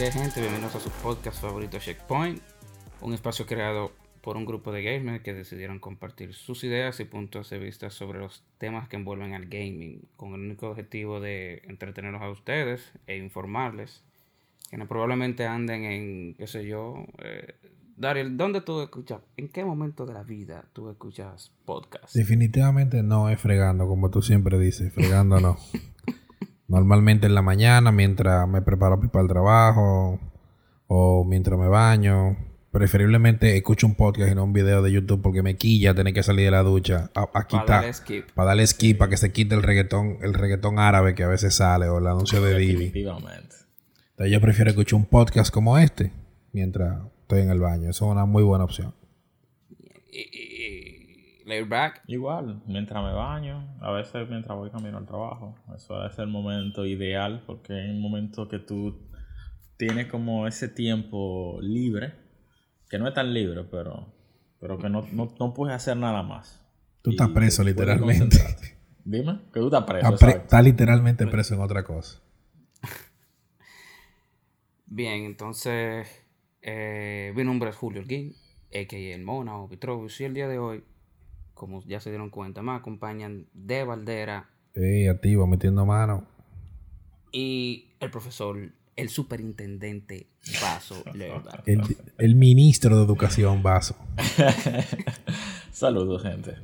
¿Qué gente? Bienvenidos a su podcast favorito Checkpoint, un espacio creado por un grupo de gamers que decidieron compartir sus ideas y puntos de vista sobre los temas que envuelven al gaming, con el único objetivo de entretenerlos a ustedes e informarles, que no probablemente anden en, qué sé yo, eh, Dariel, ¿dónde tú escuchas? ¿En qué momento de la vida tú escuchas podcast? Definitivamente no es fregando, como tú siempre dices, fregando no. Normalmente en la mañana, mientras me preparo para el trabajo o mientras me baño. Preferiblemente escucho un podcast y no un video de YouTube porque me quilla tener que salir de la ducha a, quitar. Para darle skip. Para darle skip, para que se quite el reggaetón, el reggaetón árabe que a veces sale o el anuncio de Divi. Definitivamente. Entonces yo prefiero escuchar un podcast como este mientras estoy en el baño. Eso es una muy buena opción. Back. Igual, mientras me baño, a veces mientras voy camino al trabajo. Eso es el momento ideal porque es un momento que tú tienes como ese tiempo libre, que no es tan libre, pero, pero que no, no, puedes hacer nada más. Tú estás preso literalmente. Dime, que tú estás preso. Estás literalmente preso en otra cosa. Bien, entonces, eh, mi nombre es Julio Alguín, a.k.a. el Mona o Vitrovus, y el día de hoy como ya se dieron cuenta, me acompañan de Valdera. Ey, activo, metiendo mano. Y el profesor, el superintendente Vaso el, el, ministro de Educación Vaso. Saludos, gente.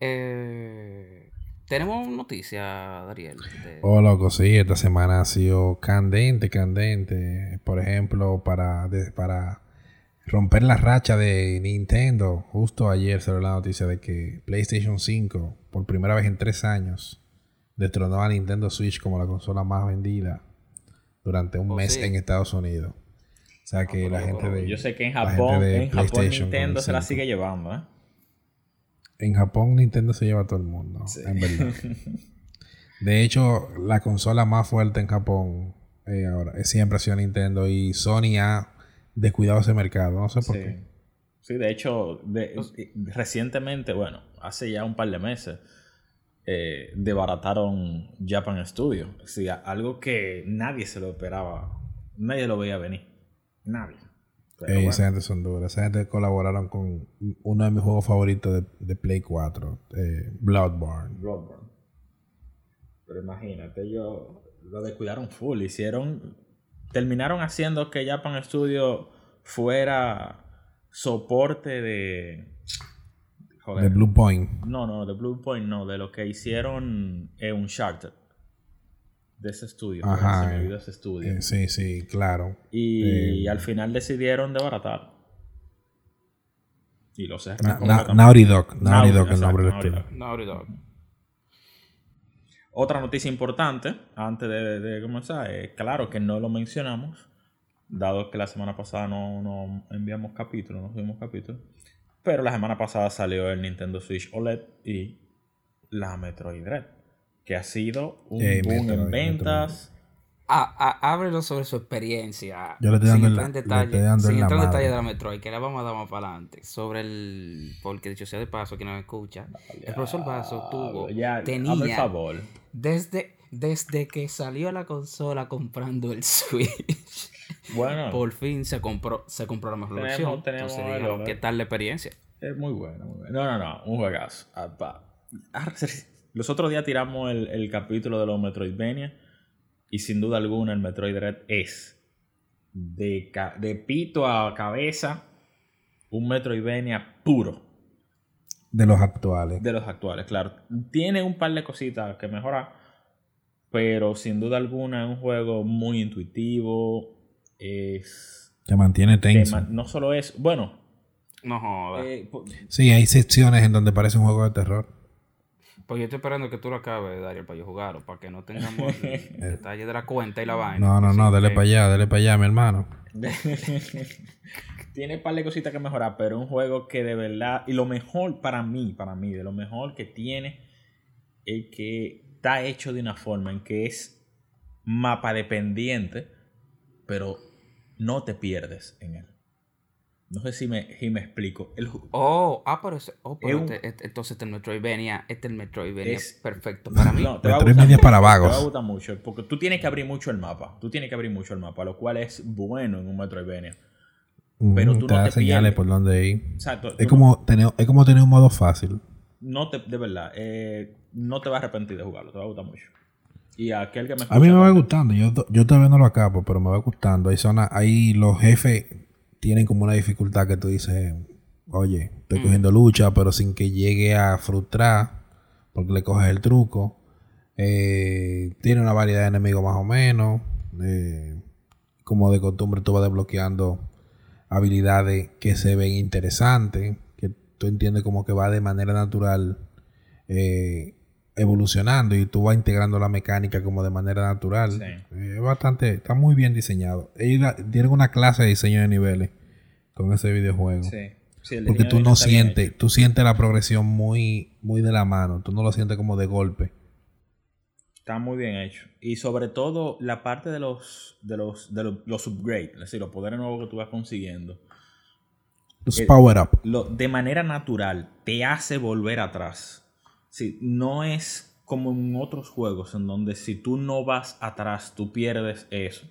Eh, tenemos noticia, Dariel. Oh, loco, sí, esta semana ha sido candente, candente. Por ejemplo, para, para romper la racha de Nintendo. Justo ayer se la noticia de que PlayStation 5, por primera vez en tres años, destronó a Nintendo Switch como la consola más vendida durante un oh, mes en Estados Unidos. O sea que la gente de. Yo sé que en Japón, en Japón Nintendo se la sigue llevando, ¿eh? En Japón Nintendo se lleva a todo el mundo, en verdad. de hecho, la consola más fuerte en Japón eh, ahora siempre ha sido Nintendo y Sony ha descuidado ese mercado. No sé por qué. Sí, de hecho, pues recientemente, bueno, hace ya un par de meses, eh, debarataron Japan Studio. O algo que nadie se lo esperaba. Nadie lo veía venir. Nadie. Esa gente son duras. Esa gente colaboraron con uno de mis juegos favoritos de, Play 4, eh, Bloodborne. Bloodborne. Pero imagínate, ellos lo descuidaron full. Hicieron terminaron haciendo que Japan Studio fuera soporte de. De Blue Point. No, no, de Blue Point no, de lo que hicieron en Uncharted. De ese estudio. Ajá. Se me ese estudio. Eh, sí, sí, claro. Y, eh, al final decidieron desbaratar. Y lo sé. Naughty Dog. Naughty Dog, el nombre del estudio. Naughty Dog. Otra noticia importante, antes de, comenzar, es claro que no lo mencionamos, dado que la semana pasada no, enviamos capítulos, no subimos capítulos, pero la semana pasada salió el Nintendo Switch OLED y la Metroid Dread, que ha sido un boom en ventas ábrelo sobre su experiencia. Yo le estoy dando sin entrar en detalle, sin entrar en detalle de la Metroid, que la vamos a dar más para adelante. Sobre el. Porque dicho sea de paso, que no me escucha. el profesor Vaso tuvo. Ya, tenía. favor. Desde, desde que salió la consola comprando el Switch. Bueno. por fin se compró, se compró la mejor versión. Entonces ¿qué tal la experiencia? Es muy bueno, muy bueno. No, no, no. Un juegazo. Ah, ah, los otros días tiramos el, el capítulo de los Metroidvania y sin duda alguna el Metroid Dread es de, de pito a cabeza un Metroidvania puro. De los actuales. De los actuales, claro. Tiene un par de cositas que mejorar, pero sin duda alguna es un juego muy intuitivo. Es. Te mantiene tenso. no solo es. Bueno. No jodas. Eh, sí, hay secciones en donde parece un juego de terror. Pues yo estoy esperando que tú lo acabes, Dario, para yo jugar, o para que no tengamos el detalle de la cuenta y la vaina. No, no, no, dale para allá, dale para allá, mi hermano. Tiene un par de cositas que mejorar, pero un juego que de verdad, y lo mejor para mí, para mí, de lo mejor que tiene, es que está hecho de una forma en que es mapa dependiente, pero no te pierdes en él. No sé si me, si me explico. El, Oh, ah, pero, ese- oh, pero Es un- este- este- entonces este Metroidvania, este el Metroidvania Es- perfecto para mí. No, te va a Metroidvania gustar para vagos. Te va a gustar mucho, porque tú tienes que abrir mucho el mapa. Tú tienes que abrir mucho el mapa, lo cual es bueno en un Metroidvania. Pero tú te no da te señales pierdes. por dónde ir. Exacto. Es no- como, tener, es como tener un modo fácil. no te, de verdad, eh, no te vas a arrepentir de jugarlo, te va a gustar mucho. Y aquel que me A mí me va gustando. Yo, yo todavía no lo acabo, pero me va gustando. Hay zonas, ahí los jefes tienen como una dificultad que tú dices, oye, estoy cogiendo lucha, pero sin que llegue a frustrar, porque le coges el truco. Eh, tiene una variedad de enemigos más o menos. Eh, como de costumbre, tú vas desbloqueando habilidades que se ven interesantes, que tú entiendes como que va de manera natural eh, evolucionando y tú vas integrando la mecánica como de manera natural. Sí. Es bastante, está muy bien diseñado. Ellos dieron una clase de diseño de niveles con ese videojuego. Sí. Sí, el Porque tú no sientes, tú sientes la progresión muy, muy de la mano, tú no lo sientes como de golpe. Está muy bien hecho. Y sobre todo la parte de los de los de los, los upgrades, es decir, los poderes nuevos que tú vas consiguiendo, Los Eh, power up. lo, de manera natural te hace volver atrás. Sí, no es como en otros juegos en donde si tú no vas atrás, tú pierdes eso.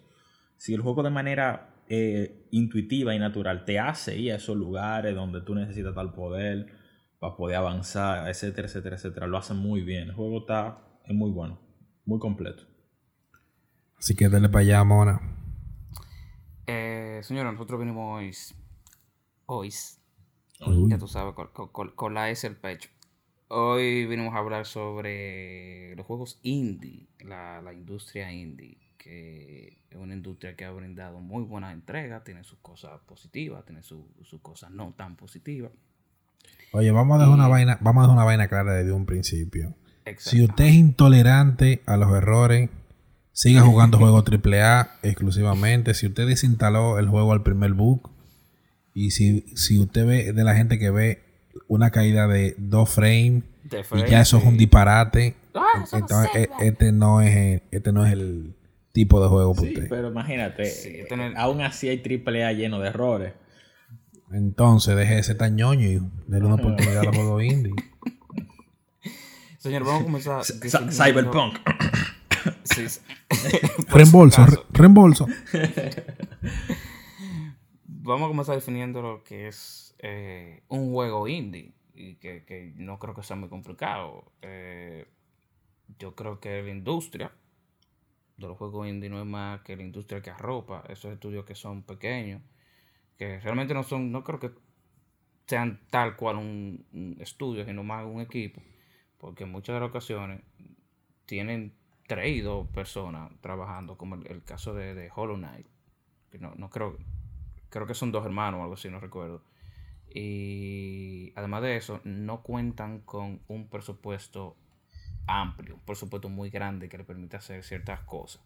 Si el juego de manera eh, intuitiva y natural te hace ir a esos lugares donde tú necesitas tal poder para poder avanzar, etcétera, etcétera, etcétera, lo hace muy bien. El juego está es muy bueno, muy completo. Así que dale para allá, Mona. Eh, señora, nosotros vinimos hoy, hoy, Uy. ya tú sabes, con- con la S el pecho. Hoy vinimos a hablar sobre los juegos indie, la, la industria indie, que es una industria que ha brindado muy buenas entregas, tiene sus cosas positivas, tiene su- sus cosas no tan positivas. Oye, vamos a dejar una vaina, vamos a dejar una vaina clara desde un principio. Si usted es intolerante a los errores, siga jugando juegos AAA exclusivamente. Si usted desinstaló el juego al primer book y si, si usted ve de la gente que ve una caída de dos frames De y ya eso es un disparate, Ah, no entonces e- este no es el, este no es el tipo de juego para Sí, usted. pero imagínate, Sí, eh, tener- aún así hay triple A lleno de errores. Entonces deje de ser tan ñoño y déle una oportunidad a los juegos indie. Señor, vamos a comenzar. Cyberpunk. Sí, sí. Por Reembolso, re- reembolso. Vamos a comenzar definiendo lo que es eh, un juego indie. Y que, que no creo que sea muy complicado. Eh, yo creo que la industria de los juegos indie no es más que la industria que arropa esos estudios que son pequeños. Que realmente no son, no creo que sean tal cual un, estudio, sino más un equipo. Porque en muchas de las ocasiones tienen tres y dos personas trabajando, como el, el caso de, de Hollow Knight. Que no, no creo, creo que son dos hermanos o algo así, no recuerdo. Y además de eso, no cuentan con un presupuesto amplio, un presupuesto muy grande que le permita hacer ciertas cosas.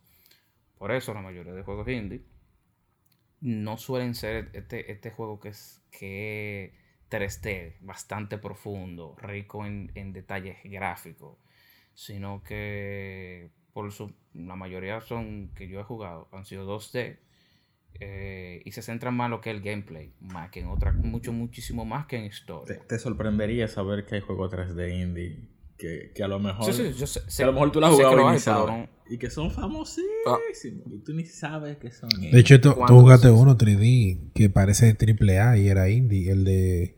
Por eso la mayoría de juegos indie no suelen ser este, este juego que es que es 3D, bastante profundo, rico en, en detalles gráficos, sino que por su, la mayoría son que yo he jugado han sido 2D eh, y se centran más en lo que es el gameplay, más que en otra, mucho, muchísimo más que en historia. te sorprendería saber que hay juegos 3D indie que, que a lo mejor, Sí, sí, yo sé, que sé- a lo mejor tú la has jugado y ni hay, pero sabes. no-. Y que son famosísimos. Y tú ni sabes que son De hecho, tú, tú ¿Cuándo jugaste uno 3D que parece triple A y era indie, el de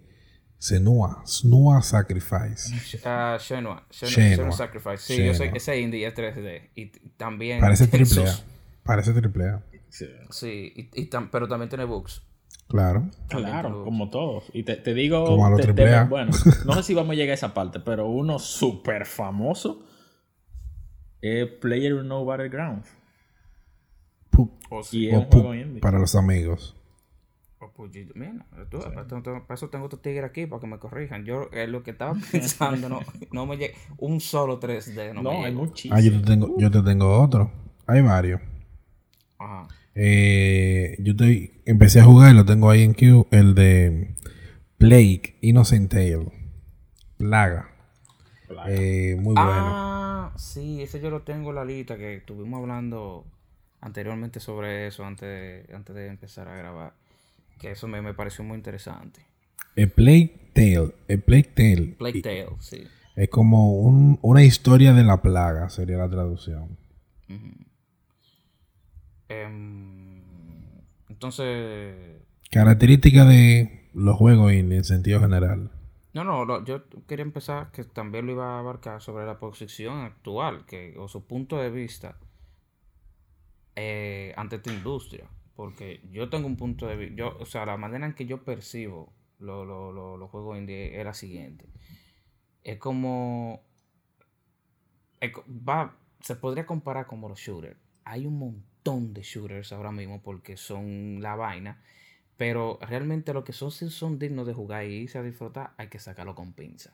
Senua, Snua Sacrifice. Ah, Shenua, Shenua, Shenua. Shenua Sacrifice. Sí, yo sé que ese indie es 3D. Y también. Parece triple A. Parece triple A. Sí. Sí, y, y tam- pero también tiene bugs. Claro. Claro, como todos. Y te, te digo, Como a los te- te- triple A. bueno, no sé si vamos a llegar a esa parte, pero uno súper famoso es Player No Battlegrounds. Pu- O Y sí. es o un juego pu- indie. para los amigos. Mira, tú, para, eso tengo- para eso tengo otro tigre aquí para que me corrijan. Yo eh, lo que estaba pensando, no, no me llega. Un solo 3D. No, No, me hay llegó. muchísimos. Ah, yo te tengo, yo te tengo otro. Hay varios. Ajá. Eh, yo estoy, empecé a jugar y lo tengo ahí en queue, el de Plague Innocent Tale. Plaga. Plaga. Eh, muy bueno. Ah, sí, ese yo lo tengo en la lista que estuvimos hablando anteriormente sobre eso antes de, antes de empezar a grabar. Que eso me, me pareció muy interesante. El Plague Tale. El Plague Tale. Plague Tale, sí. Es como un- una historia de la plaga, sería la traducción. Em, entonces, Característica de los juegos indie en sentido general. no, no, lo- yo quería empezar que también lo iba a abarcar sobre la posición actual, que, o su punto de vista eh, ante esta industria. Porque yo tengo un punto de vista, o sea, la manera en que yo percibo lo- lo- lo- los juegos indie es la siguiente. Es como, es va, se podría comparar como los shooters. Hay un montón de shooters ahora mismo porque son la vaina. Pero realmente lo que son, si son dignos de jugar y irse a disfrutar, hay que sacarlo con pinza.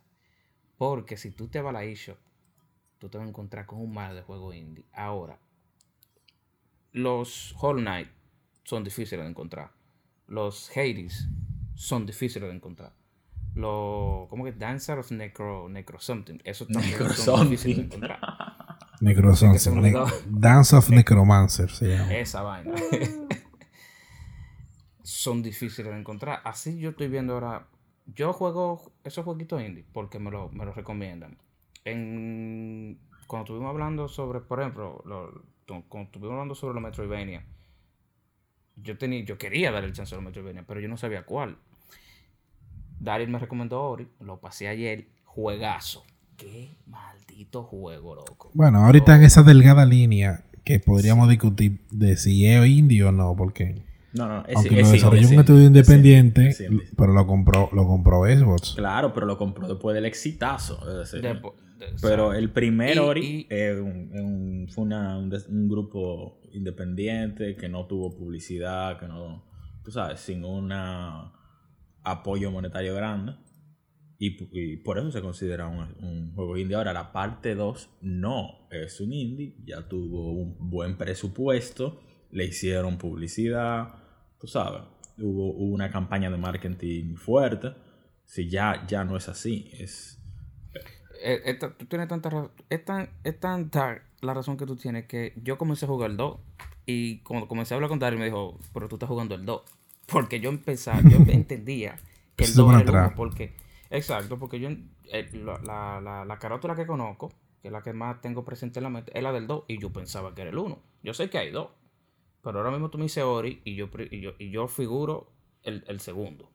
Porque si tú te vas a la eShop, tú te vas a encontrar con un mar de juegos indie. Ahora, los Hollow Knight son difíciles de encontrar. Los Hades son difíciles de encontrar. Los, ¿cómo que? Dancer of Necro, Necro Something. Eso también Necro son difíciles de encontrar. Necromancer. se me Ne- olvidó. Dance of Necromancer se llama. Esa vaina. Son difíciles de encontrar. Así yo estoy viendo ahora. Yo juego esos jueguitos indie porque me lo, me lo recomiendan. En, cuando estuvimos hablando sobre, por ejemplo, lo- cuando estuvimos hablando sobre los Metroidvania, yo, tenía, yo quería dar el chance a los Metroidvania, pero yo no sabía cuál. Daryl me recomendó Ori, lo pasé ayer, juegazo. Qué maldito juego, loco. Bueno, ahorita en esa delgada línea que podríamos discutir de si es indie o no, porque No, no, es, aunque es lo desarrolló es un estudio es independiente, pero lo compró, lo compró Xbox. Claro, pero lo compró después del exitazo. es decir, Depo- de- pero el primer y- Ori y- un- fue una- un, un grupo independiente que no tuvo publicidad, que no, tú sabes, sin un apoyo monetario grande. Y, y por eso se considera un, un juego indie. Ahora, la parte 2 no es un indie, ya tuvo un buen presupuesto, le hicieron publicidad, tú sabes, hubo, hubo una campaña de marketing fuerte. Si ya, ya no es así, es... Eh, esta- tú tienes tanta razón. Es, tan, es tanta la razón que tú tienes que yo comencé a jugar el 2. Y cuando comencé a hablar con Daryl me dijo, pero tú estás jugando el 2. Porque yo empezaba, yo entendía que el Eso 2 para era el 1. atrás. Porque, exacto, porque yo eh, la, la, la, la carátula que conozco, que es la que más tengo presente en la mente, es la del 2. Y yo pensaba que era el 1. Yo sé que hay 2. Pero ahora mismo tú me dices Ori y yo, y yo, y yo figuro el, el segundo.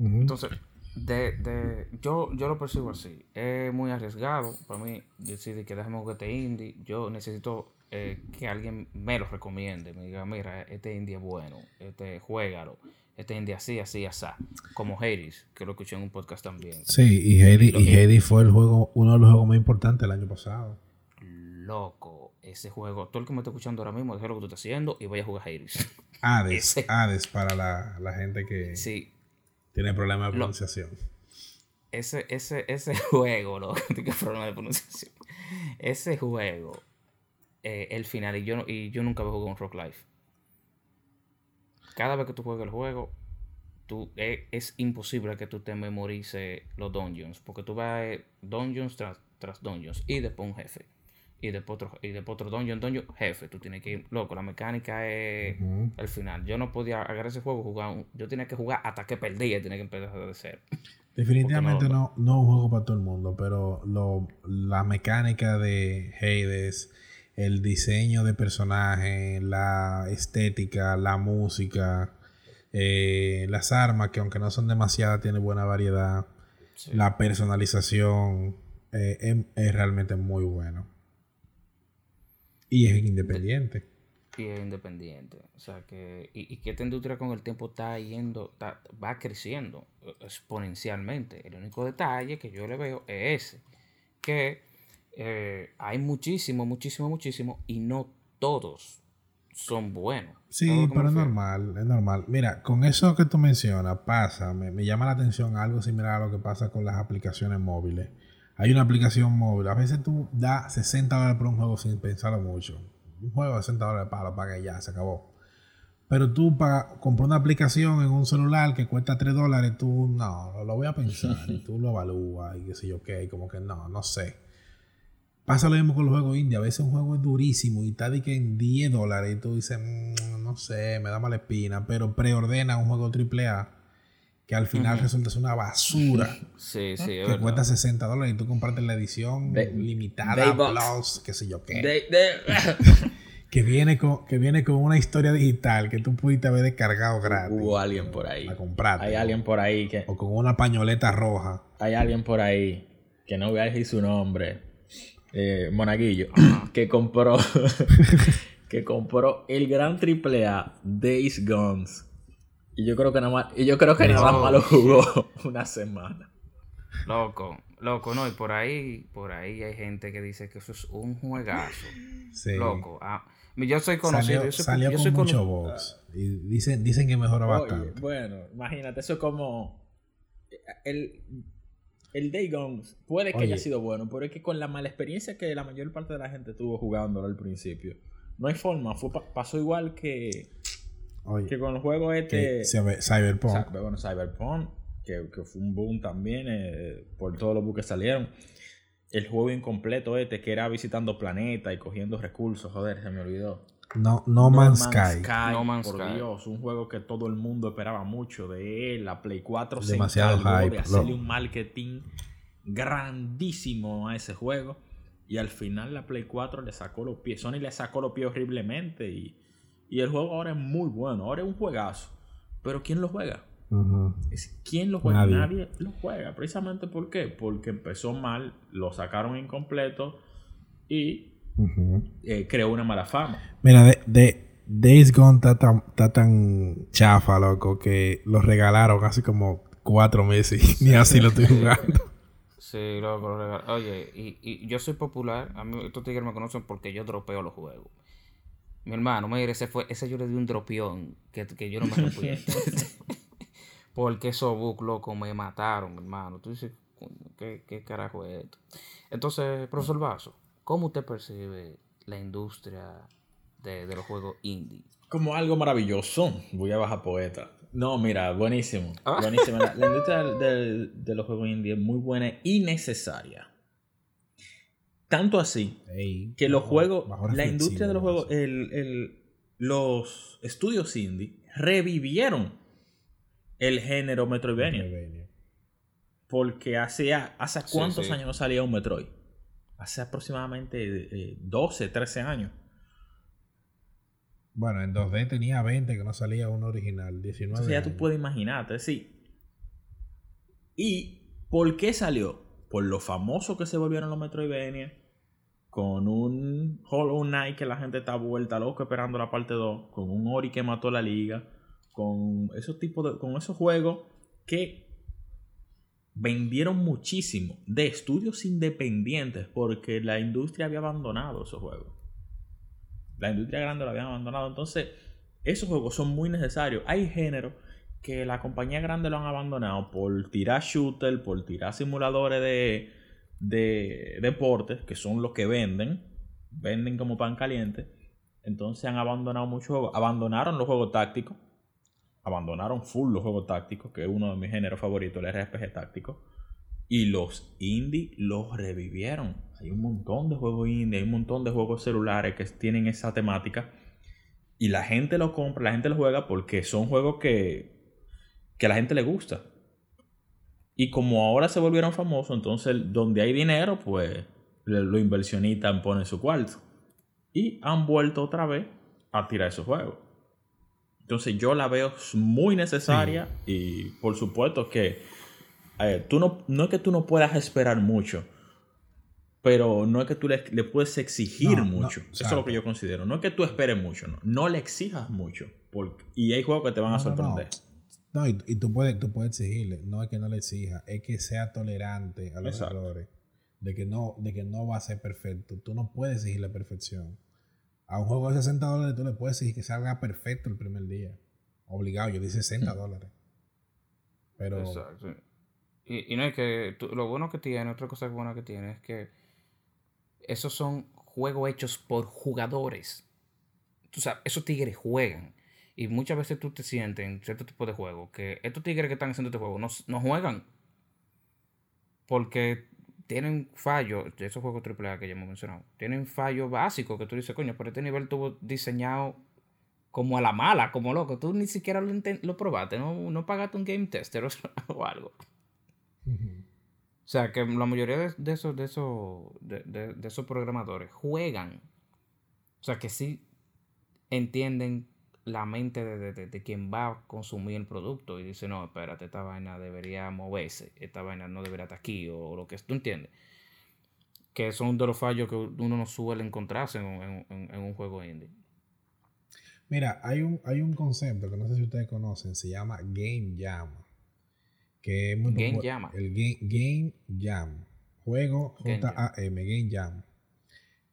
Entonces, de, de, yo, yo lo percibo así. Es muy arriesgado para mí decir que déjame jugar este indie. Yo necesito eh, que alguien me lo recomiende. Me diga, mira, este indie es bueno. Este, juégalo. Este indie así, así, así. Como Hades, que lo escuché en un podcast también. Sí, y Hades, y Hades fue el juego, uno de los juegos más importantes el año pasado. Loco, ese juego. Todo el que me está escuchando ahora mismo, deja lo que tú estás haciendo y vaya a jugar Hades. Hades, Ese. Hades para la, la gente que Sí, tiene problemas de Lo- pronunciación. ese, ese, ese juego, loco, qué problema de pronunciación. Ese juego, eh, el final, y yo, y yo nunca había jugado un Rock Life. Cada vez que tú juegas el juego, tú, eh, es imposible que tú te memorices los dungeons, porque tú vas eh, dungeons tras, tras dungeons, y después un jefe. Y después otro, y después otro dungeon, dungeon, jefe. Tú tienes que ir, loco, la mecánica es el final. Yo no podía agarrar ese juego, jugar un- yo tenía que jugar hasta que perdía y tenía que empezar de cero. Definitivamente no, no es un juego para todo el mundo, pero lo, la mecánica de Hades, el diseño de personaje, la estética, la música, eh, las armas, que aunque no son demasiadas, tienen buena variedad, Sí. la personalización, eh, es, es realmente muy bueno. Y es independiente. y es independiente. O sea que, y, y que esta industria con el tiempo está yendo, está- va creciendo eh, exponencialmente. El único detalle que yo le veo es ese, que eh, hay muchísimo, muchísimo, muchísimo, y no todos son buenos. Sí, ¿Sabes a lo que me pero es normal, es normal. Mira, con eso que tú mencionas, pasa, me, me llama la atención algo similar a lo que pasa con las aplicaciones móviles. Hay una aplicación móvil, a veces tú das 60 dólares por un juego sin pensarlo mucho. Un juego de 60 dólares para lo pagas y ya, se acabó. Pero tú para comprar una aplicación en un celular que cuesta 3 dólares, tú no, lo voy a pensar y tú lo evalúas y qué sé yo qué, como que no, no sé. Pasa lo mismo con los juegos indie. A veces un juego es durísimo y está de que en 10 dólares y tú dices, "Mm, no sé, me da mala espina, pero preordena un juego AAA que al final resulta ser una basura. Sí, sí, que cuesta 60 dólares y tú compraste la edición De- limitada. Plus, qué sé yo qué. De- de- Que viene, con, que viene con una historia digital que tú pudiste haber descargado gratis. Hubo alguien por ahí. La compraste. Hay alguien por ahí que. O con una pañoleta roja. Hay alguien por ahí que no voy a decir su nombre. Eh, Monaguillo. que compró. que compró el gran triple A Days Guns. Y yo creo que nada más. Y yo creo que nada No. más lo jugó una semana. Loco, loco, no, y por ahí, por ahí hay gente que dice que eso es un juegazo. Sí. Loco. ah, yo soy conocido. Salió, yo soy, salió yo con soy mucho box. Y dicen, dicen que mejora Oye, bastante. bueno, imagínate, eso es como. El, el Day Guns puede que Oye. haya sido bueno, pero es que con la mala experiencia que la mayor parte de la gente tuvo jugándolo al principio, no hay forma. Fue, pa- pasó igual que, Oye, que con el juego este. Cyber- Cyberpunk. Bueno, Cyberpunk, que, que fue un boom también eh, por todos los bugs que salieron. El juego incompleto este, que era visitando planetas y cogiendo recursos, joder, se me olvidó. No, no, Man's Sky. No Man's por Sky. Dios, un juego que todo el mundo esperaba mucho de él. La Play 4 Demasiado se encargó hype, de hacerle un marketing grandísimo a ese juego. Y al final la Play 4 le sacó los pies. Sony le sacó los pies horriblemente. Y, y el juego ahora es muy bueno. Ahora es un juegazo. Pero ¿quién lo juega? Es- ¿Quién lo juega? Nadie. Nadie. lo juega. Precisamente ¿por qué? Porque empezó mal, lo sacaron incompleto y Eh, creó una mala fama. Mira, de, de Days Gone está tan, está tan chafa, loco, que lo regalaron hace como cuatro meses y ni así lo estoy jugando. Sí, loco, lo regal- Oye, y, y yo soy popular. A mí estos tigres me conocen porque yo dropeo los juegos. Mi hermano, mire, ese fue, ese yo le di un dropión que, que yo no me arrepiento. porque esos bugs, loco, me mataron, mi hermano. Tú dices, "Coño, ¿qué, qué carajo es esto? Entonces, profesor Vaso, ¿cómo usted percibe la industria de, de los juegos indie? Como algo maravilloso. Voy a bajar poeta. No, mira, buenísimo. Ah. Buenísimo. La, la industria de los juegos indie es muy buena y necesaria. Tanto así Ey, que los bajo- juegos, bajo la industria de los juegos, el, el- los estudios indie revivieron el género Metroidvania. Metroidvania. Porque hace, hace Sí, cuántos sí. años no salía un Metroid. Hace aproximadamente eh, 12, 13 años. Bueno, en 2D tenía 20 que no salía uno original, 19 Entonces ya tú puedes imaginarte, sí. ¿Y por qué salió? Por lo famoso que se volvieron los Metroidvania. Con un Hollow Knight que la gente está vuelta loca esperando la parte 2. Con un Ori que mató la liga. Con esos tipos de. Con esos juegos que vendieron muchísimo de estudios independientes porque la industria había abandonado esos juegos. La industria grande lo habían abandonado. Entonces, esos juegos son muy necesarios. Hay géneros que la compañía grande lo han abandonado por tirar shooter, por tirar simuladores de, de deportes, que son los que venden. Venden como pan caliente. Entonces han abandonado muchos juegos. Abandonaron los juegos tácticos. Abandonaron full los juegos tácticos, que es uno de mis géneros favoritos, el RPG táctico. Y los indie los revivieron. Hay un montón de juegos indie, hay un montón de juegos celulares que tienen esa temática. Y la gente lo compra, la gente lo juega porque son juegos que, que a la gente le gusta. Y como ahora se volvieron famosos, entonces donde hay dinero, pues los inversionistas ponen su cuarto. Y han vuelto otra vez a tirar esos juegos. Entonces yo la veo muy necesaria y por supuesto que eh, tú no, no es que tú no puedas esperar mucho, pero no es que tú le, le puedes exigir No, no, mucho. Eso es lo que yo considero. No es que tú esperes mucho, no, no le exijas mucho. Porque, y hay juegos que te van a sorprender. No, y, y tú, puedes, tú puedes exigirle, no es que no le exija, es que sea tolerante a los Exacto. errores. De que, no, de que no va a ser perfecto. Tú no puedes exigir la perfección. A un juego de 60 dólares tú le puedes exigir que salga perfecto el primer día. Obligado, yo di 60 dólares. Pero Exacto. Y, y no es que tú- lo bueno que tiene, otra cosa buena que tiene es que esos son juegos hechos por jugadores. Tú sabes, esos tigres juegan. Y muchas veces tú te sientes en cierto tipo de juego que estos tigres que están haciendo este juego no, no juegan. Porque tienen fallos, de esos juegos AAA que ya hemos mencionado, tienen fallos básicos que tú dices, coño, pero este nivel tuvo diseñado como a la mala, como loco. Tú ni siquiera lo, lo probaste, no, no pagaste un game tester o, algo. O sea, que la mayoría de, esos, de, esos, de, esos programadores juegan. O sea, que sí entienden la mente de, quien va a consumir el producto y dice, no, espérate, esta vaina debería moverse, esta vaina no debería estar aquí, o, lo que tú entiendes. Que son de los fallos que uno no suele encontrarse en, en un juego indie. Mira, hay un, hay un concepto que no sé si ustedes conocen, se llama Game Jam. Que es muy Game Jam. El game, Jam. Juego J-A-M, Game Jam.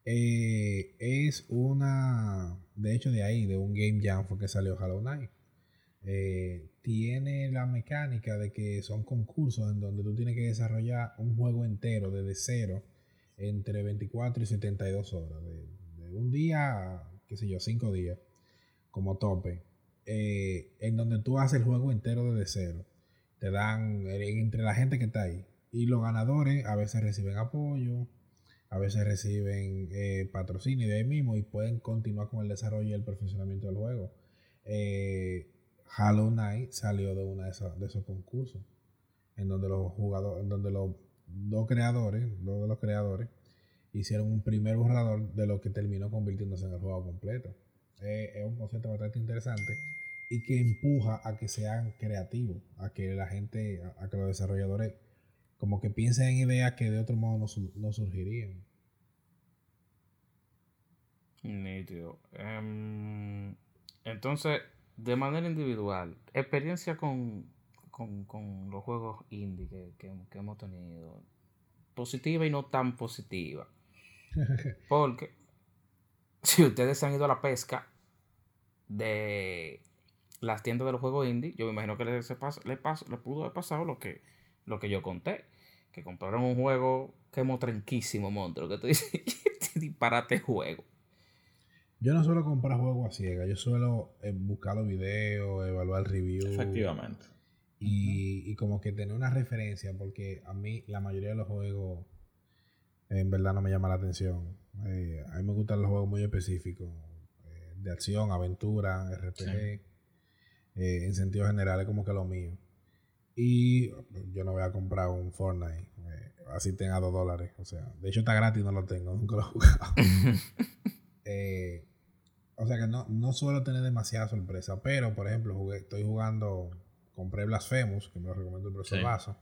Eh, es una. De hecho, de ahí, de un Game Jam, fue que salió Hollow Knight. Eh, tiene la mecánica de que son concursos en donde tú tienes que desarrollar un juego entero desde cero entre 24 y 72 horas. De, un día, qué sé yo, cinco días como tope, eh, en donde tú haces el juego entero desde cero. Te dan entre la gente que está ahí. Y los ganadores a veces reciben apoyo, a veces reciben eh, patrocinio de ahí mismo y pueden continuar con el desarrollo y el perfeccionamiento del juego. Eh, Hollow salió de uno de, de esos concursos, en donde los jugadores, en donde los dos creadores, dos de los creadores, hicieron un primer borrador de lo que terminó convirtiéndose en el juego completo es un concepto bastante interesante y que empuja a que sean creativos, a que la gente, a, que los desarrolladores como que piensen en ideas que de otro modo no, surgirían. Nítido. Em, entonces, de manera individual, experiencia con, los juegos indie que, que hemos tenido, positiva y no tan positiva. Porque si ustedes han ido a la pesca, de las tiendas de los juegos indie, yo me imagino que les, les, pudo haber pasado lo que, lo que yo conté. Que compraron un juego que tranquísimo, monstruo. Que tú dices, disparate juego. Yo no suelo comprar juegos a ciegas. Yo suelo eh, buscar los videos, evaluar reviews. Efectivamente. Y, y, como que tener una referencia, porque a mí la mayoría de los juegos en verdad no me llama la atención. Eh, a mí me gustan los juegos muy específicos de acción, aventura, RPG, eh, en sentido general es como que lo mío. Y yo no voy a comprar un Fortnite, eh, así tenga dos dólares. O sea, de hecho está gratis, no lo tengo, nunca lo he jugado. Eh, o sea que no, no suelo tener demasiada sorpresa, pero por ejemplo, jugué, estoy jugando, compré Blasphemous, que me lo recomiendo el profesor Vaso,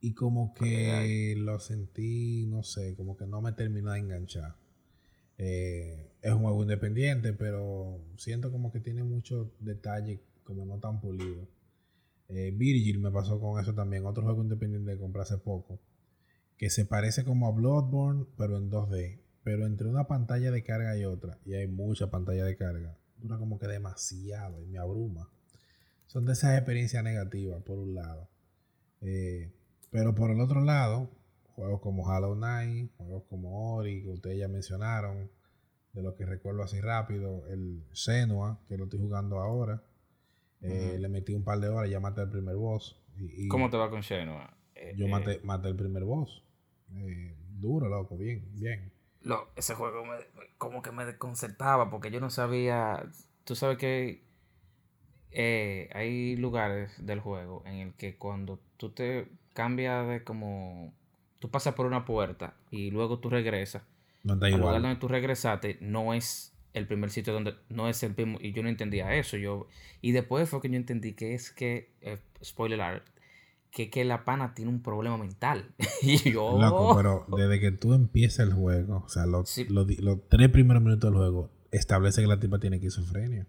y como que lo sentí, no sé, como que no me terminó de enganchar. Eh, es un juego independiente, pero siento como que tiene muchos detalles como no tan pulidos. Eh, Virgil me pasó con eso también, otro juego independiente que compré hace poco, que se parece como a Bloodborne, pero en 2D. Pero entre una pantalla de carga y otra, y hay mucha pantalla de carga, dura como que demasiado y me abruma. Son de esas experiencias negativas, por un lado. Eh, pero por el otro lado, Juegos como Hollow Knight, juegos como Ori, que ustedes ya mencionaron, de lo que recuerdo así rápido, el Senua, que lo estoy jugando ahora. Eh, le metí un par de horas, ya maté el primer boss. Y, ¿Cómo te va con Senua? yo eh, maté, el primer boss. Eh, duro, loco, bien, bien. Lo, ese juego me, como que me desconcertaba porque yo no sabía. Tú sabes que hay lugares del juego en el que cuando tú te cambias de como tú pasas por una puerta y luego tú regresas. No está igual. lugar donde tú regresaste no es el primer sitio donde no es el mismo y yo no entendía eso yo y después fue que yo entendí que es que eh, spoiler alert que, que la pana tiene un problema mental y yo Loco, pero desde que tú empiezas el juego o sea los, los, tres primeros minutos del juego establece que la tipa tiene esquizofrenia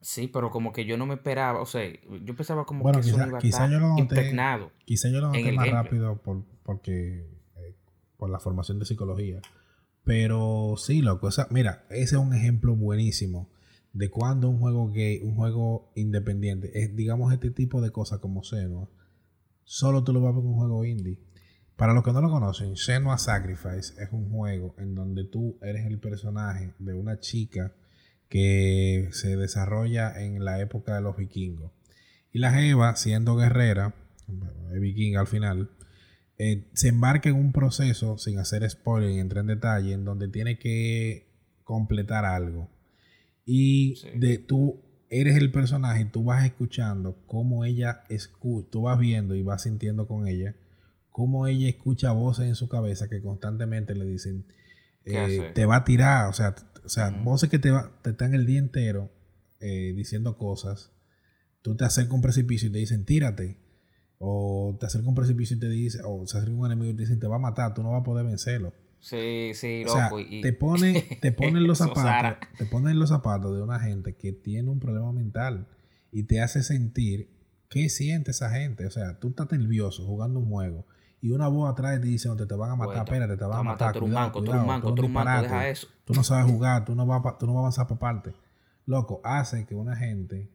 Sí, pero como que yo no me esperaba, o sea, yo pensaba como que eso iba a estar yo lo impregnado. Quizá yo lo noté más rápido por, porque eh, por la formación de psicología. Pero sí, loco, o mira, ese es un ejemplo buenísimo de cuando un juego gay, un juego independiente, es digamos este tipo de cosas como Senua, solo tú lo vas a ver en un juego indie. Para los que no lo conocen, Senua Sacrifice es un juego en donde tú eres el personaje de una chica que se desarrolla en la época de los vikingos. Y la Jeva, siendo guerrera, vikinga al final, eh, se embarca en un proceso, sin hacer spoiler y entrar en detalle, en donde tiene que completar algo. Y de tú eres el personaje tú vas escuchando cómo ella escucha, tú vas viendo y vas sintiendo con ella, cómo ella escucha voces en su cabeza que constantemente le dicen, eh, te va a tirar, o sea, o sea voces que te, te están el día entero eh, diciendo cosas, tú te acercas a un precipicio y te dicen, tírate, o te acercas a un precipicio y te dice, o se acerca un enemigo y te dicen, te va a matar, tú no vas a poder vencerlo. Sí, sí, loco. te pone, te ponen los zapatos, te ponen los zapatos de una gente que tiene un problema mental y te hace sentir qué siente esa gente. O sea, tú estás nervioso jugando un juego y una voz atrás te dice, te, te van a matar, espérate, te van a matar, tú cuidado, tú manco, tú, deja eso. Tú no sabes jugar, tú no vas, tú no vas a avanzar para parte. Loco, hace que una gente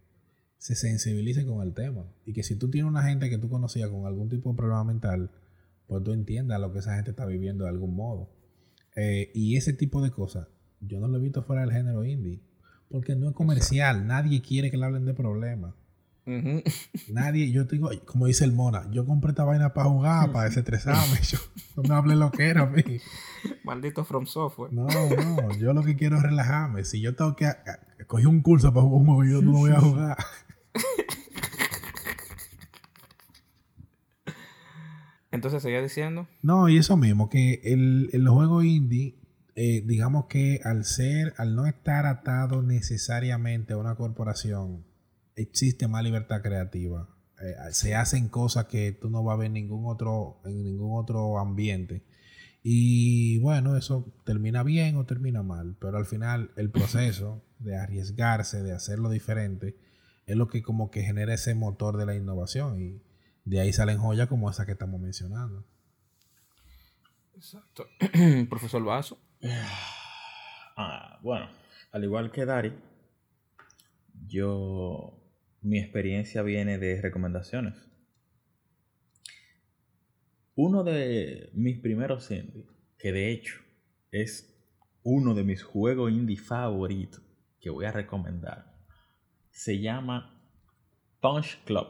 se sensibilice con el tema y que si tú tienes una gente que tú conocías con algún tipo de problema mental, pues tú entiendas lo que esa gente está viviendo de algún modo. Eh, y ese tipo de cosas, yo no lo he visto fuera del género indie. Porque no es comercial, nadie quiere que le hablen de problemas. Nadie, yo tengo, como dice el Mona, yo compré esta vaina para jugar, para desestresarme. yo, no me hable lo que era a mí. Maldito From Software. No, no, yo lo que quiero es relajarme. Si yo tengo que coger un curso para jugar un juego, yo no voy a jugar. Entonces seguía diciendo. No, y eso mismo, que el, el juego indie, eh, digamos que al ser, al no estar atado necesariamente a una corporación, existe más libertad creativa. Eh, se hacen cosas que tú no vas a ver en ningún otro, en ningún otro ambiente. Y bueno, eso termina bien o termina mal, pero al final el proceso de arriesgarse, de hacerlo diferente, es lo que como que genera ese motor de la innovación. Y de ahí salen joyas como esa que estamos mencionando. Exacto. Profesor Vaso. Ah, bueno, al igual que Dari, yo. Mi experiencia viene de recomendaciones. Uno de mis primeros indie, que de hecho es uno de mis juegos indie favoritos que voy a recomendar, se llama Punch Club.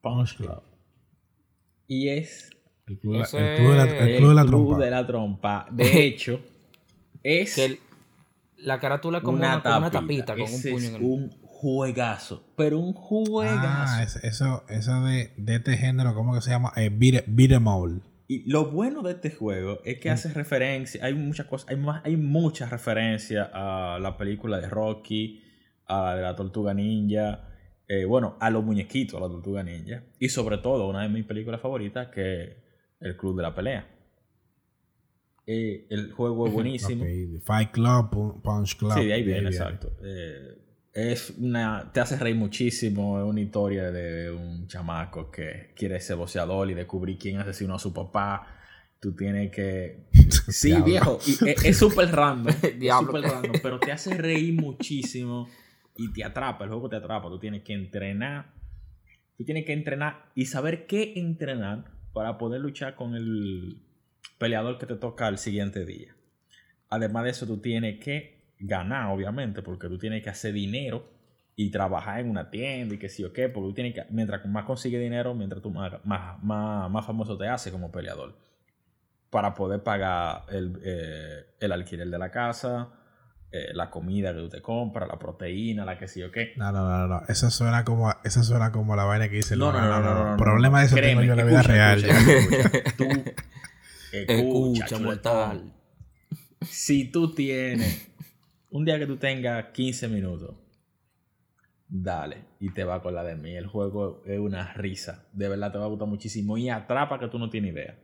Punch Club. Y es el club, de, la, trompa. De hecho, es la carátula como una, tapita, con un puño en el... un juegazo, pero un juegazo. Ah, eso, eso de, de, este género, ¿cómo que se llama? Eh, beat, em all. Y lo bueno de este juego es que mm. hace referencia, hay muchas cosas, hay, más, hay muchas referencias a la película de Rocky, a la Tortuga Ninja, eh, bueno, a los muñequitos, a la tortuga ninja. Y sobre todo, una de mis películas favoritas, que es El Club de la Pelea. Eh, el juego es buenísimo. Fight Club, Punch Club. Sí, de ahí viene, exacto. Eh, es una, te hace reír muchísimo. Es una historia de un chamaco que quiere ser boxeador y descubrir quién asesinó a su papá. Tú tienes que. Sí, viejo. es súper random. es súper random. Pero te hace reír muchísimo y te atrapa, el juego te atrapa, tú tienes que entrenar, tú tienes que entrenar y saber qué entrenar para poder luchar con el peleador que te toca el siguiente día. Además de eso, tú tienes que ganar, obviamente, porque tú tienes que hacer dinero y trabajar en una tienda y que sí o qué, porque tú tienes que, mientras más consigues dinero, mientras tú más, más, más, famoso te hace como peleador. Para poder pagar el, eh, el alquiler de la casa, eh, la comida que tú te compras, la proteína, la que sí o qué. No, no, no, no. Eso suena como, eso suena como la vaina que dice no, no, no, no, no, Problema de eso tengo yo en la vida real. tú escucha, mortal. Si tú tienes un día que tú tengas 15 minutos, dale y te va con la de mí. El juego es una risa. De verdad te va a gustar muchísimo y atrapa que tú no tienes idea.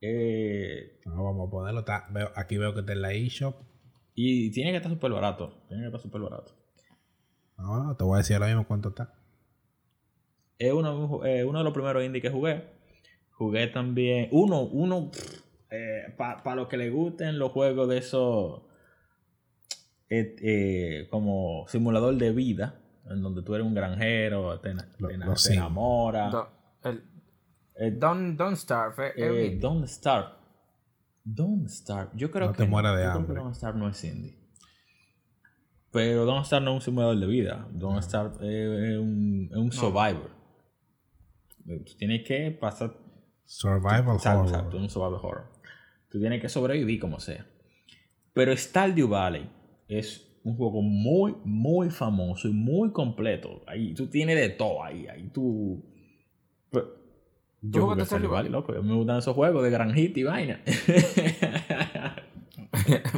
Eh, vamos a ponerlo. aquí veo que está en la eShop. Y tiene que estar súper barato. Tiene que estar súper barato. No, te voy a decir ahora mismo cuánto está. Es uno, eh, uno de los primeros indie que jugué. Jugué también. Uno, uno. Eh, Para los que les gusten los juegos de esos. Eh, como simulador de vida. En donde tú eres un granjero. Te, enamoras. Don't, don't Starve. don't Starve. Don't Starve. Yo creo que. no. de hambre. Don't Starve no es indie. Pero Don't Starve no es un simulador de vida. Don't Starve es un, es un survivor. Tú tienes que pasar. Survival horror. Exacto, un survival horror. Tú tienes que sobrevivir como sea. Pero Stardew Valley es un juego muy, muy famoso y muy completo. Ahí tú tienes de todo ahí. Ahí tú. Pues, yo jugué Stardew Valley, loco. A mí me gustan esos juegos de granjita y vaina.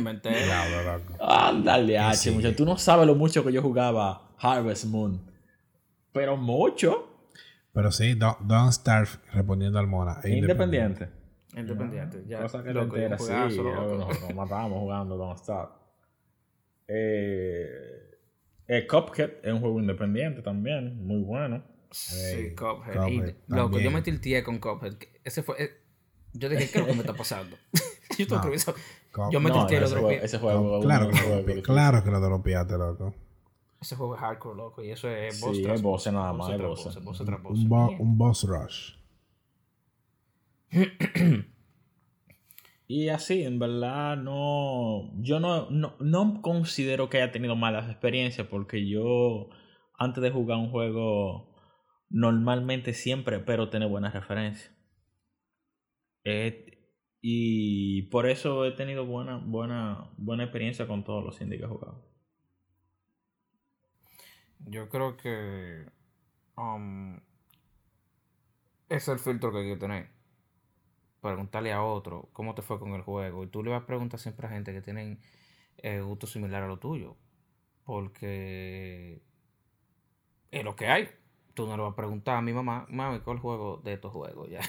Me enteré. Ándale, H, mucho. Tú no sabes lo mucho que yo jugaba Harvest Moon. Pero mucho. Pero sí, Don't, don't Starve, respondiendo al Mona. es Independiente. Independiente. Ya, Cosa que loco, entera, sí. loco. Nos, nos matábamos jugando Don't Starve. Eh, eh, Cuphead es un juego independiente también. Muy bueno. Sí, Cuphead. Cuphead, Y, loco, yo me tilteé con Cuphead. Ese fue. eh, yo dije, ¿qué es lo que me está pasando? yo estoy No. Cup- Yo me No, tilteé no, lo ese, dropeé. juego, ese juego es Claro que, juego lo, difícil. claro que lo dropeaste, loco. Ese juego es hardcore, loco. Y eso es boss Sí, tras es boss nada boss más, boss. boss, boss un boss rush. Y así, en verdad, no. Yo no, no, no considero que haya tenido malas experiencias porque yo, antes de jugar un juego, normalmente siempre espero tener buenas referencias. Eh, y por eso he tenido buena, buena, buena experiencia con todos los indies que he jugado. Yo creo que. um, es el filtro que hay que tener. Preguntarle a otro cómo te fue con el juego. Y tú le vas a preguntar siempre a gente que tienen eh, gusto similar a lo tuyo. Porque es lo que hay. Tú no le vas a preguntar a mi mamá, mami, ¿cuál juego de estos juegos? Ya.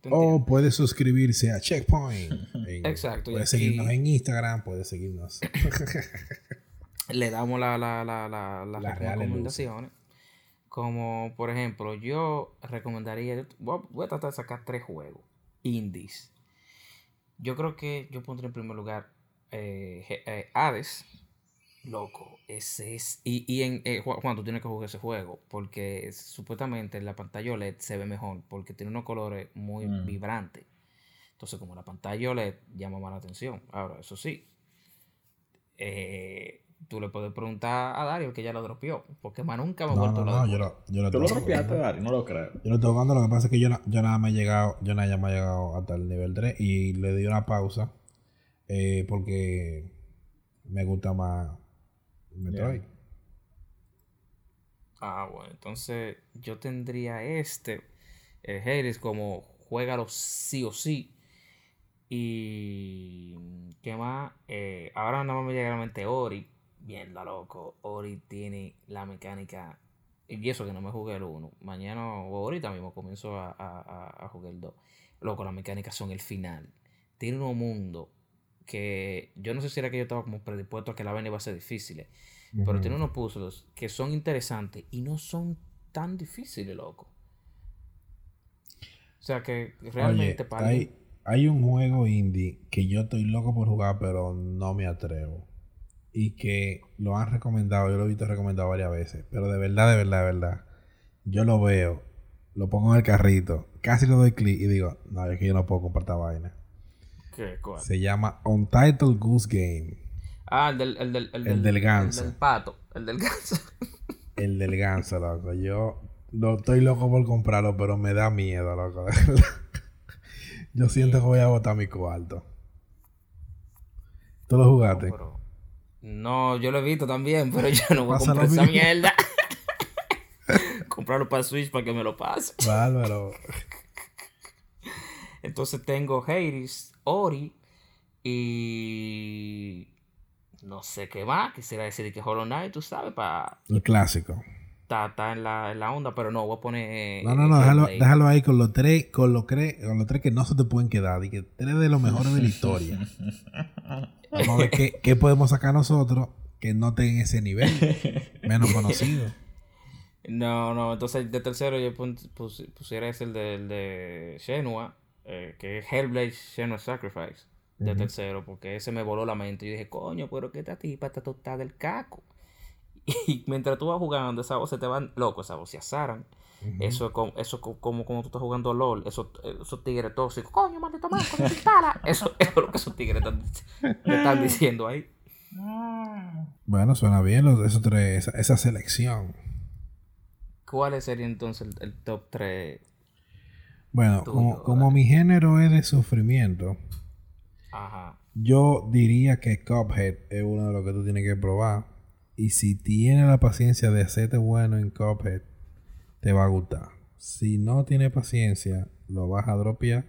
¿Tú O puede suscribirse a Checkpoint. En- Exacto, Puede seguirnos en Instagram, puede seguirnos. le damos la, la, la, la, las recomendaciones. Como por ejemplo, yo recomendaría, voy a tratar de sacar tres juegos indies. Yo creo que yo pondré en primer lugar eh, eh, Hades. Loco, ese es. Y, y en eh, Ju- Juan, tú tienes que jugar ese juego. Porque supuestamente en la pantalla OLED se ve mejor. Porque tiene unos colores muy Mm. vibrantes. Entonces, como la pantalla OLED llama más la atención. Ahora, eso sí. eh, tú le puedes preguntar a Dario que ya lo dropeó. Porque más nunca me ha No, vuelto no, loco. no, yo lo, yo lo ¿Tú lo dropeaste, jugando. Dari? No lo creo. Yo lo estoy jugando, lo que pasa es que yo, na- yo nada me he llegado, yo nada me he llegado hasta el nivel 3 y le di una pausa eh, porque me gusta más Metroid. Ah, bueno, entonces yo tendría este, el Hades, como juégalo sí o sí. Y. ¿Qué más? Eh, ahora nada más me llega a la mente Ori. Bien, la loco. Ori tiene la mecánica. Y eso que no me jugué el 1. Mañana o ahorita mismo comienzo a, a, a- a jugar el 2. Loco, las mecánicas son el final. Tiene un mundo que yo no sé si era que yo estaba como predispuesto a que la vaina iba a ser difícil. Pero Ujú. tiene unos puzzles que son interesantes y no son tan difíciles, loco. O sea que realmente Oye, para hay, hay un juego indie que yo estoy loco por jugar, pero no me atrevo. Y que lo han recomendado, yo lo he visto recomendado varias veces. Pero de verdad, de verdad, de verdad. Yo lo veo, lo pongo en el carrito, casi le doy clic y digo, no, es que yo no puedo comprar esta vaina. ¿Qué? ¿Cuál? Se llama Untitled Goose Game. Ah, el del, el del, el El del ganso. El del pato. El del ganso. El del ganso, loco. Yo lo estoy loco por comprarlo, pero me da miedo, loco. Yo siento que voy a botar mi cuarto. ¿Tú lo jugaste? Pero- no, yo lo he visto también, pero yo no voy a comprar esa mierda. Comprarlo para Switch para que me lo pase. Bárbaro. Entonces tengo Hades, Ori y no sé qué más. Quisiera decir que Hollow Knight, tú sabes, para El clásico. Estar en la, en la onda, pero no, voy a poner. eh, No, no, no, déjalo, Hellblade. déjalo ahí con los tres, con los tres, con los tres que no se te pueden quedar. Y que tres de los mejores de la historia. Vamos a ver qué, qué podemos sacar nosotros que no estén en ese nivel. Menos conocido. No, no, entonces de tercero yo pus- pusiera ese el de, el de Shenua, eh, que es Hellblade Shenua Sacrifice, de tercero, porque ese me voló la mente. Yo dije, coño, pero que esta tipa está tostada del caco. Y mientras tú vas jugando, esa voz se te van loco, esa voz se azaran. Eso es como, eso es co- como, como tú estás jugando LOL, esos, esos tigres tóxicos, coño, maldito manco, te instala. Eso, eso es lo que esos tigres están, te están diciendo ahí. Bueno, suena bien los, esos tres, esa, esa selección. ¿Cuál sería entonces el, el top 3? Bueno, Tuyo, como, como mi género es de sufrimiento, Ajá. Yo diría que Cuphead es uno de los que tú tienes que probar. Y si tienes la paciencia de hacerte bueno en Cuphead, te va a gustar. Si no tienes paciencia, lo vas a dropear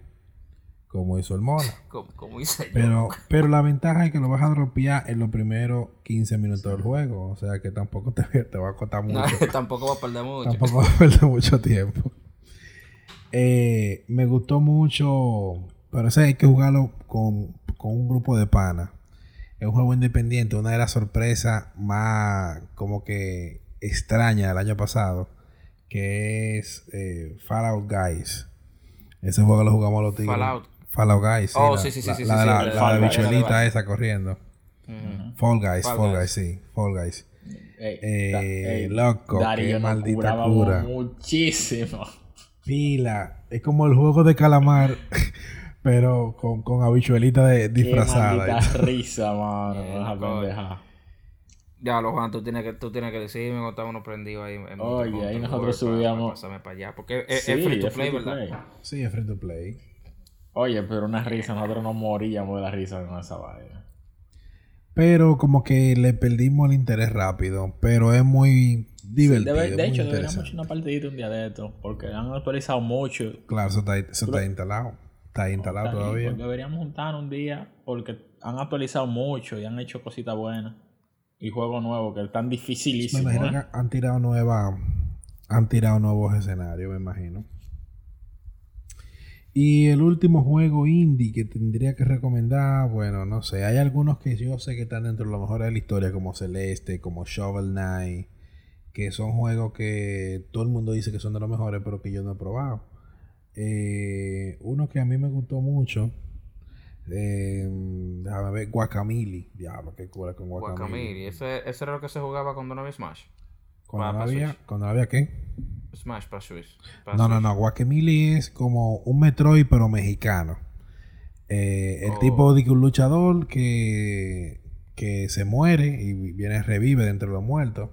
como hizo el Mona. Como, como hice yo. Pero, pero la ventaja es que lo vas a dropear en los primeros 15 minutos del juego. O sea que tampoco te, te va a costar mucho. No, tampoco va a perder mucho. Tampoco va a perder mucho tiempo. Eh, me gustó mucho, pero ese hay que jugarlo con, con un grupo de panas. Es un juego independiente, una de las sorpresas más como que extraña del año pasado, que es eh, Fallout Guys. Ese juego lo jugamos los tigres. Fallout. Fallout Guys. Oh, la, sí, sí, sí, la- sí, la sí, la, sí, la Guys. bichuelita esa corriendo. Ujú. Fall Guys, Fall Fall Guys. Guys, sí. Fall Guys. Ey, Eh, da- ey, loco, Darío qué maldita cura. Muchísimo. Pila. Es como el juego de calamar, pero con, con habichuelita de, Qué disfrazada. maldita risa, mano. Eh, Esa. Ya, lo Juan, tú tienes que, tú tienes que decirme cuando está uno prendido ahí. en Oye, ahí nosotros para- subíamos- para pasarme para allá. Porque es, Sí, es free to play, free to ¿verdad? play. Sí, es free to play. Oye, pero una risa, nosotros nos moríamos de la risa con esa vaina. Pero como que le perdimos el interés rápido. Pero es muy divertido. Debe- de muy hecho, deberíamos echar una partidita un día de esto, porque han actualizado mucho. Claro, eso está, eso está instalado. Está instalado todavía. Deberíamos juntarnos un día, porque han actualizado mucho y han hecho cositas buenas. Y juegos nuevos que están Me dificilísimos. imagino ¿eh? que han tirado nueva, han tirado nuevos escenarios, me imagino. Y el último juego indie que tendría que recomendar, bueno, no sé, hay algunos que yo sé que están dentro de lo mejor de la historia, como Celeste, como Shovel Knight, que son juegos que todo el mundo dice que son de los mejores, pero que yo no he probado. Eh, uno que a mí me gustó mucho, eh, déjame ver, Guacamole, diablo, qué cura con Guacamole. Guacamole. Ese, ese era lo que se jugaba cuando no había Smash. Cuando no había, Switch. cuando no había qué? Smash para Switch. Para No, no, Switch. no. Guacamole es como un Metroid, pero mexicano. Eh, el Oh. tipo de que un luchador que, que se muere y viene, revive de entre los muertos.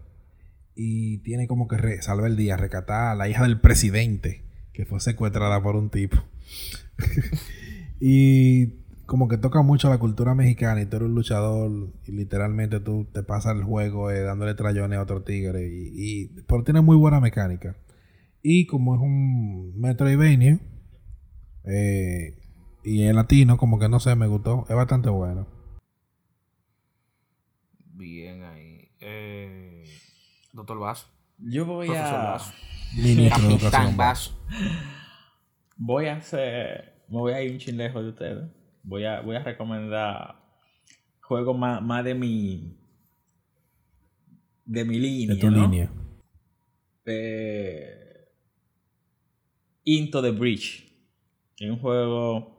Y tiene como que re- salva el día, rescatar a la hija del presidente que fue secuestrada por un tipo. y como que toca mucho la cultura mexicana y tú eres un luchador y literalmente tú te pasas el juego eh, dándole trayones a otro tigre. Y, y, pero tiene muy buena mecánica. Y como es un Metroidvania eh, y es latino, como que no sé, me gustó. Es bastante bueno. Bien ahí. Eh, Doctor Vaso. Yo voy Profesor a. Vaso. Ministro de Capitán Educación. Vaso. Voy a hacer. Me voy a ir un chin lejos de ustedes. Voy a, voy a recomendar juegos más, más de mi. De mi línea. De tu ¿no? línea. Into the Breach. Es un juego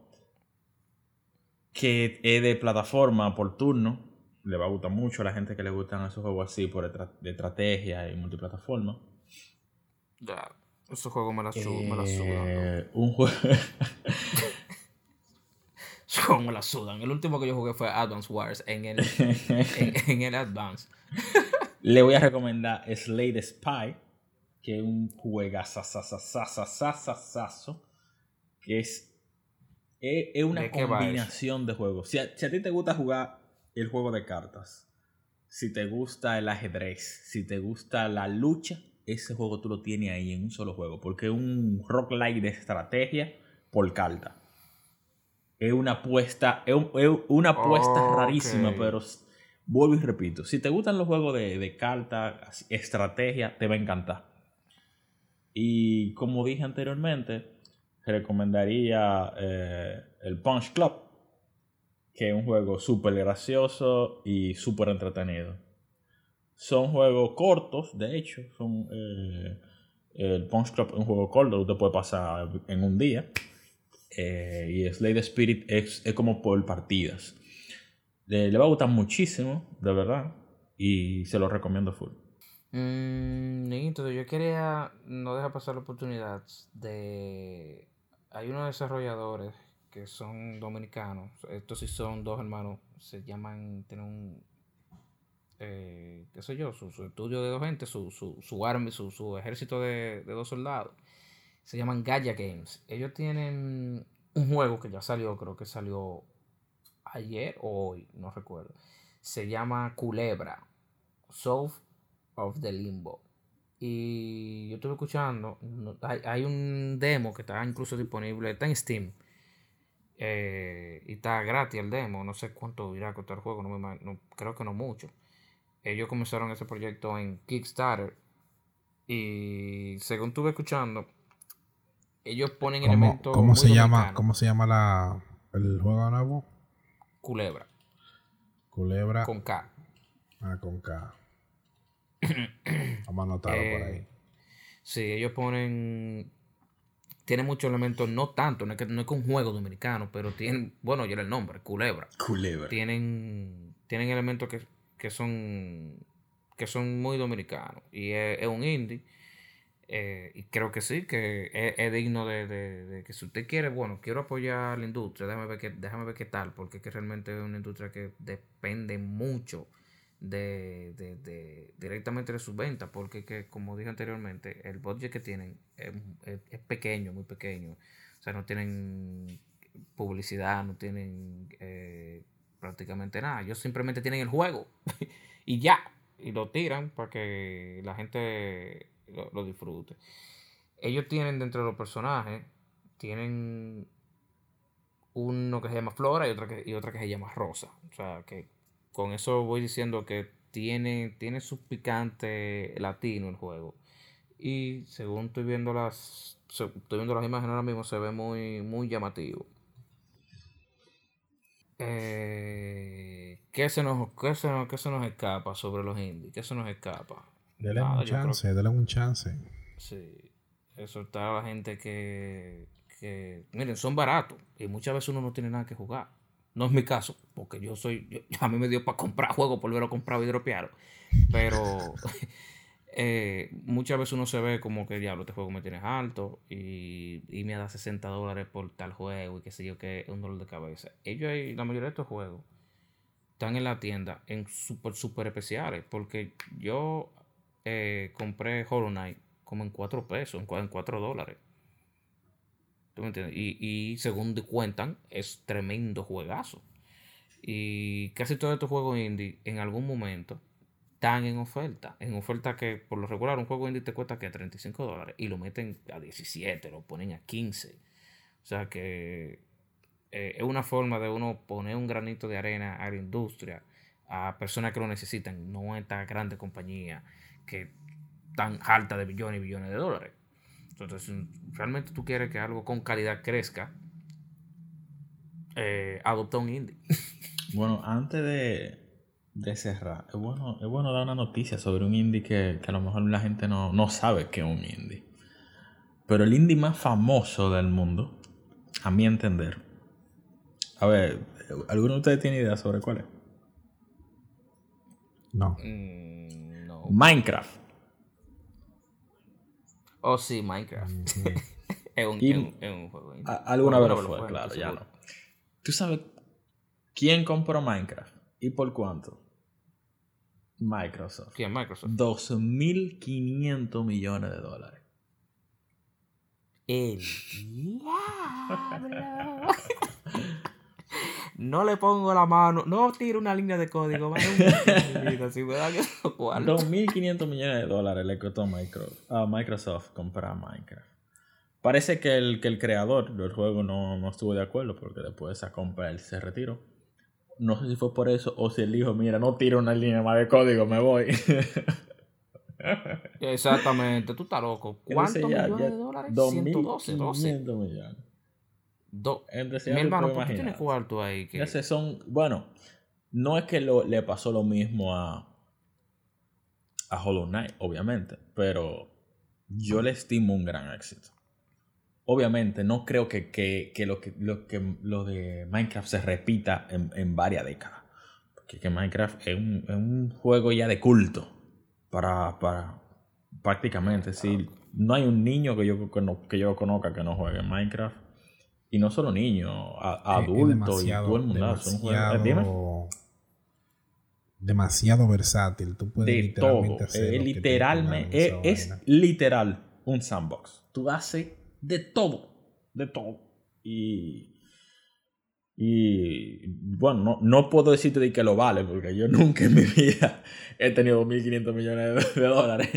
que es de plataforma por turno. Le va a gustar mucho a la gente que le gustan esos juegos así por de estrategia y multiplataforma. Ya. Esos juegos me la, me la sudan. Eh, un juego. Esos juegos me la sudan. El último que yo jugué fue Advance Wars en el, en, en el Advance. Le voy a recomendar Slay the Spy, que es un juegazazazazazazazazo, que es, es, es una ¿De qué va combinación de juegos. Si a, si a ti te gusta jugar el juego de cartas, si te gusta el ajedrez, si te gusta la lucha, ese juego tú lo tienes ahí en un solo juego, porque es un rock light de estrategia por carta. Es una apuesta, es, un- es una apuesta rarísima, pero vuelvo y repito, si te gustan los juegos de, de cartas, estrategia, te va a encantar. Y como dije anteriormente, recomendaría eh, el Punch Club, que es un juego súper gracioso y súper entretenido. Son juegos cortos, de hecho, son eh, el Punch Club es un juego corto, usted puede pasar en un día. Eh, y Slay the Spirit es, es como por partidas. Le, le va a gustar muchísimo, de verdad. Y se lo recomiendo full. Mm, entonces yo quería no dejar pasar la oportunidad de... Hay unos desarrolladores que son dominicanos. Estos sí son dos hermanos. Se llaman... Tienen un... Eh, qué sé yo, su, su estudio de dos gente, su, su, su army, su, su ejército de, de dos soldados. Se llaman Gaia Games. Ellos tienen un juego que ya salió, creo que salió ayer o hoy, no recuerdo. Se llama Culebra, Soul of the Limbo. Y yo estuve escuchando, hay, un demo que está incluso disponible, está en Steam. Eh, y está gratis el demo, no sé cuánto irá a costar el juego, no me, creo que no mucho. Ellos comenzaron ese proyecto en Kickstarter y según estuve escuchando, ellos ponen elementos. ¿Cómo se llama? ¿Cómo se llama la, el juego nuevo? Culebra. Culebra. Con K. Ah, con K. Vamos a anotarlo por ahí. Eh, sí, ellos ponen. Tienen muchos elementos, no tanto, no es que no es un juego dominicano, pero tienen, bueno, ya era el nombre, Culebra. Culebra. Tienen, tienen elementos que, que son que son muy dominicanos. Y es un indie eh, y creo que sí, que es, digno de, que si usted quiere, bueno, quiero apoyar la industria, déjame ver qué, déjame ver qué tal, porque es que realmente es una industria que depende mucho de, directamente de sus ventas, porque que, como dije anteriormente, el budget que tienen es, pequeño, muy pequeño. O sea, no tienen publicidad, no tienen eh, prácticamente nada. Ellos simplemente tienen el juego y ya, y lo tiran para que la gente lo, disfrute. Ellos tienen dentro de los personajes, tienen uno que se llama Flora y otra que, y otra que se llama Rosa. O sea, que con eso voy diciendo que tiene, tiene su picante latino el juego. Y según estoy viendo las estoy viendo las imágenes ahora mismo, se ve muy, muy llamativo. Eh, ¿qué, se nos, qué, se nos, ¿Qué se nos escapa sobre los indies? ¿Qué se nos escapa? Dale un chance, dale un chance. Sí, exhortar a la gente que, que, miren, son baratos y muchas veces uno no tiene nada que jugar. No es mi caso, porque yo soy, a mí me dio para comprar juegos, por verlo comprado y dropeado. Pero eh, muchas veces uno se ve como que, diablo, este juego me tienes alto y, y me da 60 dólares por tal juego y qué sé yo, que es un dolor de cabeza. Ellos, la mayoría de estos juegos, están en la tienda en súper, súper especiales, porque yo eh, compré Hollow Knight como en 4 pesos, en 4 dólares. ¿Tú me entiendes? Y, y según cuentan, es tremendo juegazo. Y casi todos estos juegos indie en algún momento están en oferta. En oferta que por lo regular un juego indie te cuesta que 35 dólares y lo meten a 17, lo ponen a 15. O sea que eh, es una forma de uno poner un granito de arena a la industria, a personas que lo necesitan, no a esta grande compañía que tan alta de billones y billones de dólares. Entonces, si realmente tú quieres que algo con calidad crezca, eh, adopta un indie. Bueno, antes de, cerrar, es bueno, es bueno dar una noticia sobre un indie que, a lo mejor la gente no, no sabe que es un indie. Pero el indie más famoso del mundo, a mi entender. A ver, ¿alguno de ustedes tiene idea sobre cuál es? No. Mm, Minecraft. Oh, sí, Minecraft. es, un, juego. alguna vez lo fue, claro, ya no. ¿Tú sabes quién compró Minecraft? ¿Y por cuánto? Microsoft. ¿Quién? Microsoft. 2.500 millones de dólares. El diablo. no le pongo la mano, no tiro una línea de código, 2.500 millones de dólares le costó a Microsoft, comprar Minecraft. Parece que el, que el creador del juego no, no estuvo de acuerdo porque después de esa compra él se retiró. No sé si fue por eso o si él dijo, mira, no tiro una línea más de código, me voy. Exactamente, tú estás loco. ¿Cuántos millones de dólares? 112, 12. millones. Mi hermano, ¿por qué tienes cuarto ahí? Que... son, bueno, no es que le pasó lo mismo a, a Hollow Knight, obviamente, pero yo le estimo un gran éxito. Obviamente, no creo que, lo, que, lo, que lo de Minecraft se repita en, varias décadas. Porque que Minecraft es un, juego ya de culto. Para, para prácticamente. Si no hay un niño que yo, que yo conozca que no juegue Minecraft, y no solo niños, adultos y todo el mundo. Demasiado, demasiado versátil. Tú puedes de literalmente todo. hacer. literalmente, es, literal un sandbox. Tú haces de todo. De todo. Y. Y bueno, no, no puedo decirte de que lo vale, porque yo nunca en mi vida he tenido 1.500 millones de, dólares.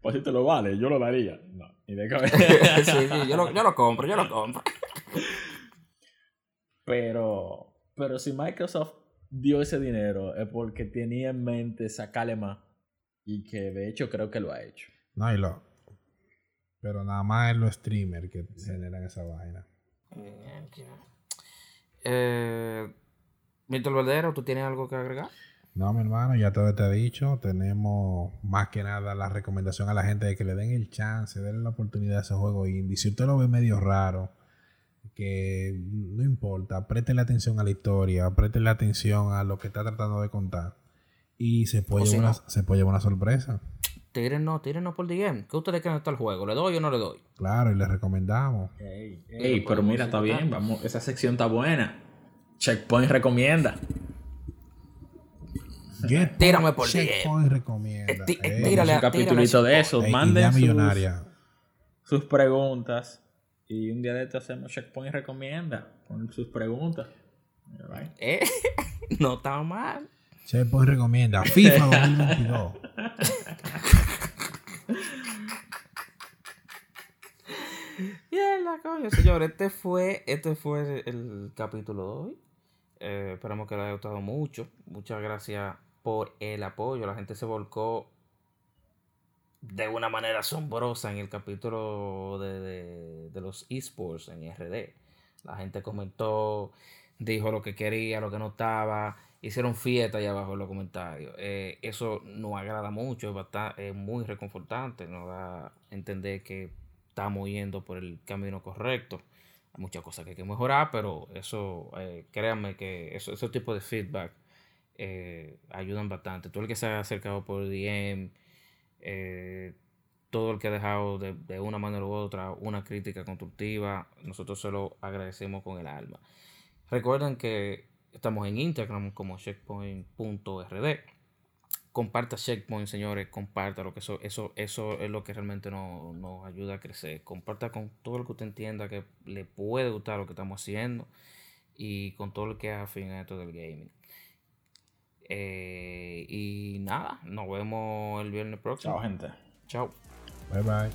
Pues si te lo vale, yo lo daría. No, ni de cabeza. sí, sí, yo lo, yo lo compro, yo lo compro. Pero, pero si Microsoft dio ese dinero es porque tenía en mente sacarle más. Y que de hecho creo que lo ha hecho. No, y lo. Pero nada más es los streamers que generan esa vaina. Eh, Víctor Valdero, ¿tú tienes algo que agregar? No, mi hermano, ya todo te he dicho. Tenemos más que nada la recomendación a la gente de que le den el chance, denle la oportunidad a ese juego indie. Si usted lo ve medio raro, que no importa, la atención a la historia, la atención a lo que está tratando de contar. Y se puede, llevar, una, se puede llevar una sorpresa. Tírenos, tírenos por DM. ¿Qué ustedes creen está el juego? ¿Le doy o no le doy? Claro, y le recomendamos. Ey, pero mira, está bien. Vamos, esa sección está buena. Checkpoint recomienda. Tírame por Checkpoint recomienda. Eh, tírale, un capitulito de eso. Manden sus, sus preguntas. Y un día de esto hacemos Checkpoint recomienda con sus preguntas. Eh, no está mal. Checkpoint recomienda FIFA 2022. La coño, señor. Este fue, este fue el, capítulo de hoy. Eh, esperamos que les haya gustado mucho. Muchas gracias por el apoyo. La gente se volcó de una manera asombrosa en el capítulo de, los esports en RD. La gente comentó, dijo lo que quería, lo que no estaba, hicieron fiesta allá abajo en los comentarios. Eh, eso nos agrada mucho, es, bastante, muy reconfortante, nos da a entender que estamos yendo por el camino correcto. Hay muchas cosas que hay que mejorar, pero eso, eh, créanme que eso, ese tipo de feedback eh, ayudan bastante. Todo el que se ha acercado por DM, eh, todo el que ha dejado de, una manera u otra una crítica constructiva, nosotros se lo agradecemos con el alma. Recuerden que estamos en Instagram como checkpoint.rd. Comparta Checkpoint, señores, comparta lo que eso, eso, eso es lo que realmente nos, nos ayuda a crecer. Comparta con todo el que usted entienda que le puede gustar lo que estamos haciendo y con todo el que es afín a esto del gaming. Eh, y nada, nos vemos el viernes próximo. Chao, gente. Chao. Bye bye.